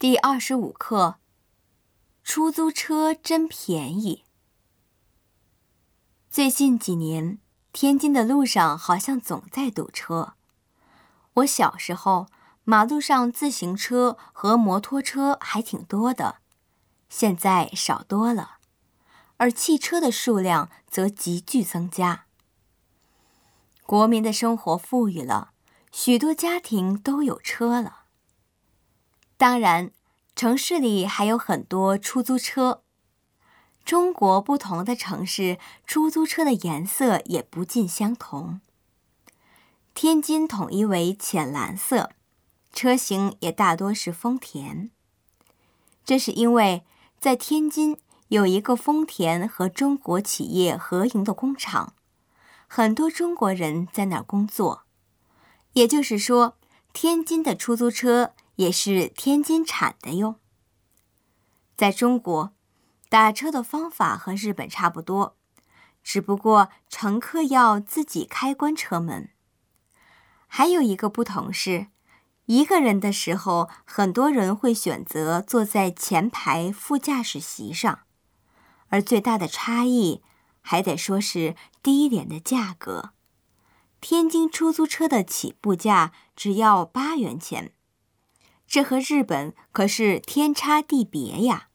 第二十五课：出租车真便宜。最近几年，天津的路上好像总在堵车。我小时候，马路上自行车和摩托车还挺多的，现在少多了，而汽车的数量则急剧增加。国民的生活富裕了，许多家庭都有车了。当然，城市里还有很多出租车。中国不同的城市，出租车的颜色也不尽相同。天津统一为浅蓝色，车型也大多是丰田。这是因为在天津有一个丰田和中国企业合营的工厂，很多中国人在那儿工作。也就是说，天津的出租车。也是天津产的哟。在中国，打车的方法和日本差不多，只不过乘客要自己开关车门。还有一个不同是，一个人的时候，很多人会选择坐在前排副驾驶席上，而最大的差异还得说是低廉的价格。天津出租车的起步价只要八元钱。这和日本可是天差地别呀。